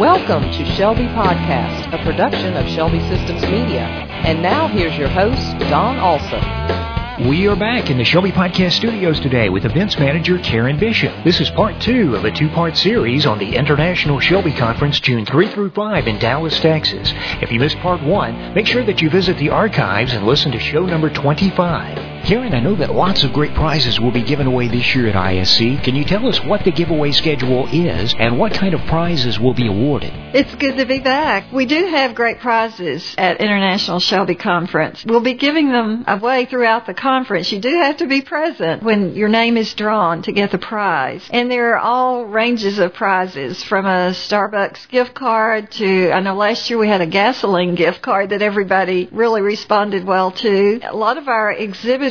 Welcome to Shelby Podcast, a production of Shelby Systems Media. And now here's your host, Don Olson. We are back in the Shelby Podcast studios today with events manager Karen Bishop. This is part two of a two part series on the International Shelby Conference June 3 through 5 in Dallas, Texas. If you missed part one, make sure that you visit the archives and listen to show number 25. Karen, I know that lots of great prizes will be given away this year at ISC. Can you tell us what the giveaway schedule is and what kind of prizes will be awarded? It's good to be back. We do have great prizes at International Shelby Conference. We'll be giving them away throughout the conference. You do have to be present when your name is drawn to get the prize. And there are all ranges of prizes from a Starbucks gift card to, I know last year we had a gasoline gift card that everybody really responded well to. A lot of our exhibitors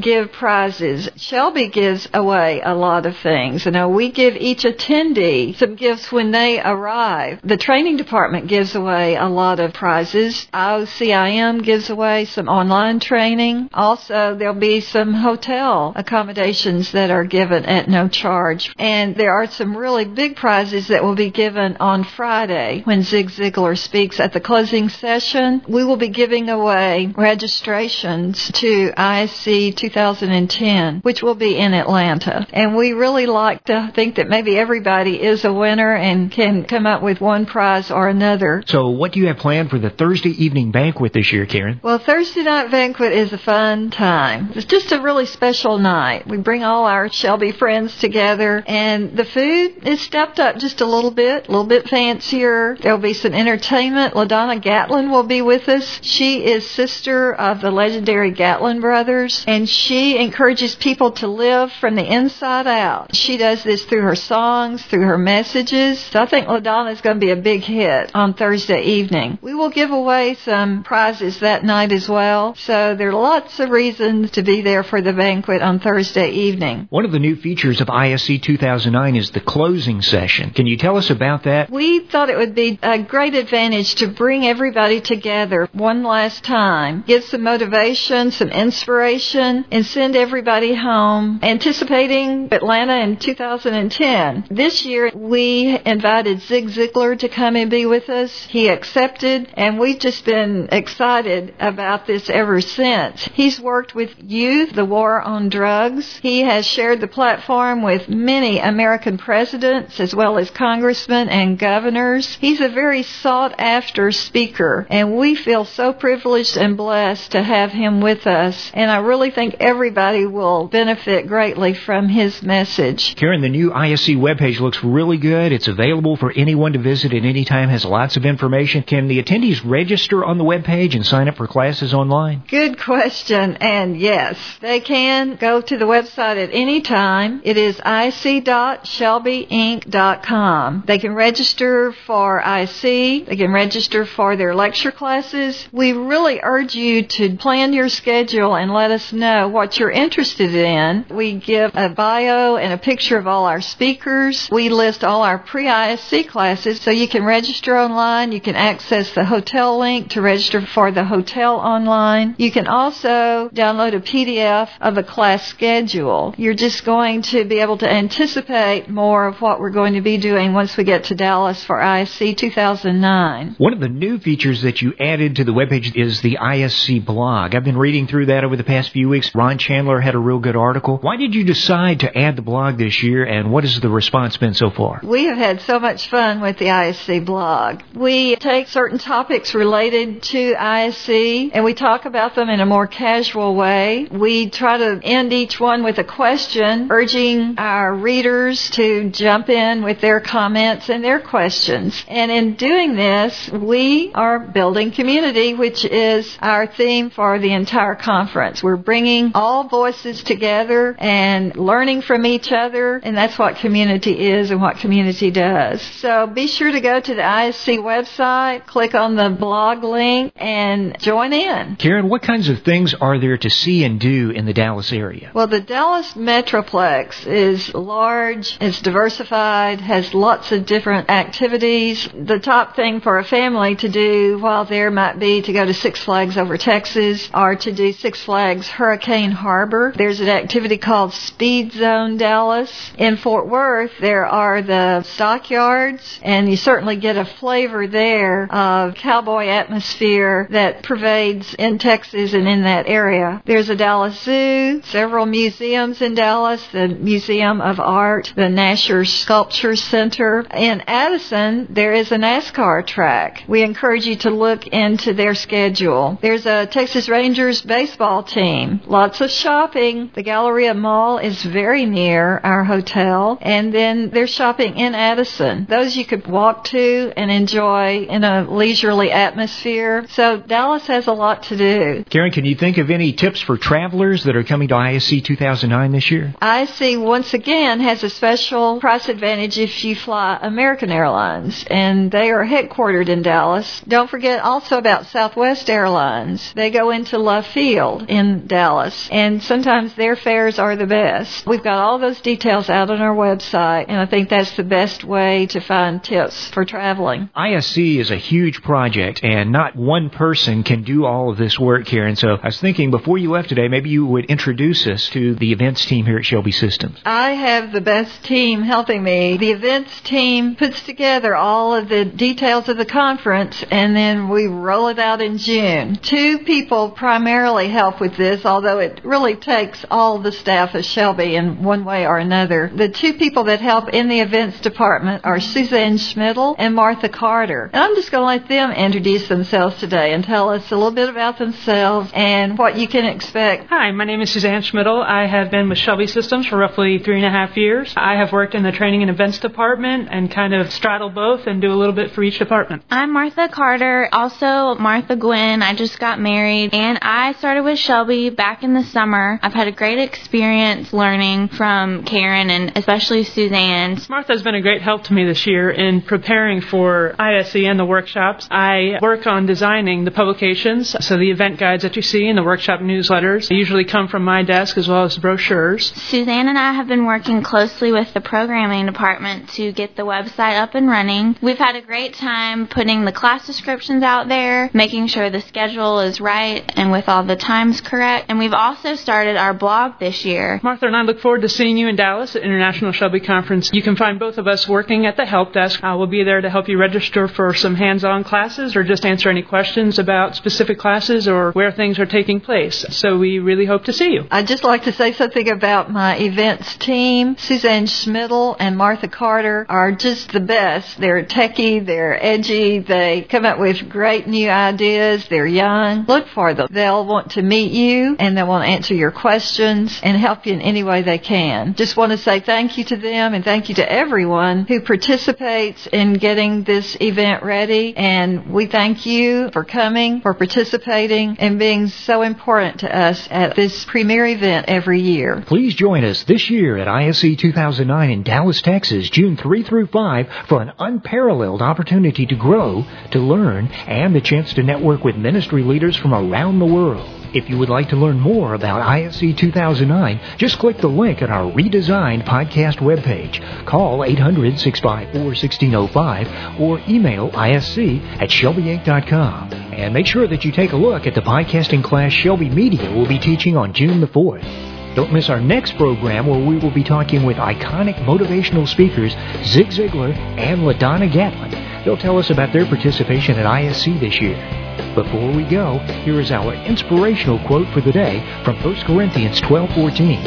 give prizes. Shelby gives away a lot of things. You know, we give each attendee some gifts when they arrive. The training department gives away a lot of prizes. IOCIM gives away some online training. Also, there'll be some hotel accommodations that are given at no charge. And there are some really big prizes that will be given on Friday when Zig Ziglar speaks at the closing session. We will be giving away registrations to ISC ISC 2010, which will be in Atlanta. And we really like to think that maybe everybody is a winner and can come up with one prize or another. So, what do you have planned for the Thursday evening banquet this year, Karen? Well, Thursday night banquet is a fun time. It's just a really special night. We bring all our Shelby friends together, and the food is stepped up just a little bit, a little bit fancier. There'll be some entertainment. LaDonna Gatlin will be with us. She is sister of the legendary Gatlin brothers and she encourages people to live from the inside out. She does this through her songs, through her messages. So I think LaDonna is going to be a big hit on Thursday evening. We will give away some prizes that night as well. So there are lots of reasons to be there for the banquet on Thursday evening. One of the new features of ISC 2009 is the closing session. Can you tell us about that? We thought it would be a great advantage to bring everybody together one last time, give some motivation, some inspiration celebration and send everybody home, anticipating Atlanta in 2010. This year, we invited Zig Ziglar to come and be with us. He accepted, and we've just been excited about this ever since. He's worked with youth, the war on drugs. He has shared the platform with many American presidents as well as congressmen and governors. He's a very sought after speaker, and we feel so privileged and blessed to have him with us. And I really think everybody will benefit greatly from his message. Karen, the new ISC webpage looks really good. It's available for anyone to visit at any time, has lots of information. Can the attendees register on the webpage and sign up for classes online? Good question. And yes, they can go to the website at any time. It is ic.shelbyinc.com. They can register for IC. They can register for their lecture classes. We really urge you to plan your schedule and let us know what you're interested in. We give a bio and a picture of all our speakers. We list all our pre-ISC classes so you can register online. You can access the hotel link to register for the hotel online. You can also download a PDF of a class schedule. You're just going to be able to anticipate more of what we're going to be doing once we get to Dallas for ISC 2009. One of the new features that you added to the webpage is the ISC blog. I've been reading through that over the past few weeks. Ron Chandler had a real good article. Why did you decide to add the blog this year, and what has the response been so far? We have had so much fun with the ISC blog. We take certain topics related to ISC and we talk about them in a more casual way. We try to end each one with a question, urging our readers to jump in with their comments and their questions. And in doing this, we are building community, which is our theme for the entire conference. We're bringing all voices together and learning from each other, and that's what community is and what community does. So be sure to go to the ISC website, click on the blog link, and join in. Karen, what kinds of things are there to see and do in the Dallas area? Well, the Dallas Metroplex is large, it's diversified, has lots of different activities. The top thing for a family to do while there might be to go to Six Flags over Texas or to do Six Flags Hurricane Harbor. There's an activity called Speed Zone Dallas. In Fort Worth, there are the stockyards, and you certainly get a flavor there of cowboy atmosphere that pervades in Texas and in that area. There's a Dallas Zoo, several museums in Dallas, the Museum of Art, the Nasher Sculpture Center. In Addison, there is a NASCAR track. We encourage you to look into their schedule. There's a Texas Rangers baseball team. Lots of shopping. The Galleria Mall is very near our hotel. And then there's shopping in Addison. Those you could walk to and enjoy in a leisurely atmosphere. So Dallas has a lot to do. Karen, can you think of any tips for travelers that are coming to ISC 2009 this year? ISC once again has a special price advantage if you fly American Airlines, and they are headquartered in Dallas. Don't forget also about Southwest Airlines. They go into Love Field in Dallas, and sometimes their fares are the best. We've got all those details out on our website, and I think that's the best way to find tips for traveling. ISC is a huge project, and not one person can do all of this work, here. And So I was thinking before you left today, maybe you would introduce us to the events team here at Shelby Systems. I have the best team helping me. The events team puts together all of the details of the conference, and then we roll it out in June. Two people primarily help with this, although it really takes all the staff of Shelby in one way or another. The two people that help in the events department are Suzanne Schmidl and Martha Carter. And I'm just going to let them introduce themselves today and tell us a little bit about themselves and what you can expect. Hi, my name is Suzanne Schmidl. I have been with Shelby Systems for roughly three and a half years. I have worked in the training and events department and kind of straddle both and do a little bit for each department. I'm Martha Carter, also Martha Gwynn. I just got married and I started with Shelby back in the summer. I've had a great experience learning from Karen and especially Suzanne. Martha has been a great help to me this year in preparing for ISC and the workshops. I work on designing the publications, so the event guides that you see and the workshop newsletters usually come from my desk as well as brochures. Suzanne and I have been working closely with the programming department to get the website up and running. We've had a great time putting the class descriptions out there, making sure the schedule is right and with all the times correct. And we've also started our blog this year. Martha and I look forward to seeing you in Dallas at International Shelby Conference. You can find both of us working at the help desk. Uh, we'll be there to help you register for some hands-on classes or just answer any questions about specific classes or where things are taking place. So we really hope to see you. I'd just like to say something about my events team. Suzanne Schmidl and Martha Carter are just the best. They're techie, they're edgy, they come up with great new ideas, they're young. Look for them. They'll want to meet you and they'll want to answer your questions and help you in any way they can. Just want to say thank you to them and thank you to everyone who participates in getting this event ready. And we thank you for coming, for participating, and being so important to us at this premier event every year. Please join us this year at ISC 2009 in Dallas, Texas, June 3 through 5 for an unparalleled opportunity to grow, to learn, and the chance to network with ministry leaders from around the world. If you would like to learn more about ISC 2009, just click the link on our redesigned podcast webpage. Call 800 654 1605 or email isc at shelbyinc.com. And make sure that you take a look at the podcasting class Shelby Media will be teaching on June the 4th. Don't miss our next program where we will be talking with iconic motivational speakers Zig Ziglar and LaDonna Gatlin. They'll tell us about their participation at ISC this year. Before we go, here is our inspirational quote for the day from 1 Corinthians 12:14.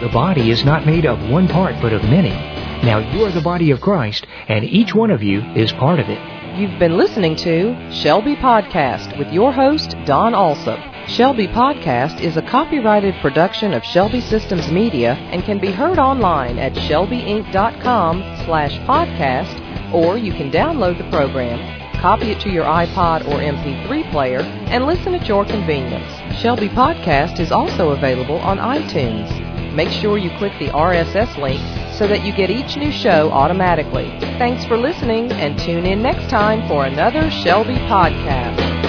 The body is not made of one part but of many. Now you are the body of Christ, and each one of you is part of it. You've been listening to Shelby Podcast with your host, Don Alsop. Shelby Podcast is a copyrighted production of Shelby Systems Media and can be heard online at shelbyinc.com slash podcast, or you can download the program, copy it to your iPod or MP3 player, and listen at your convenience. Shelby Podcast is also available on iTunes. Make sure you click the RSS link so that you get each new show automatically. Thanks for listening and tune in next time for another Shelby Podcast.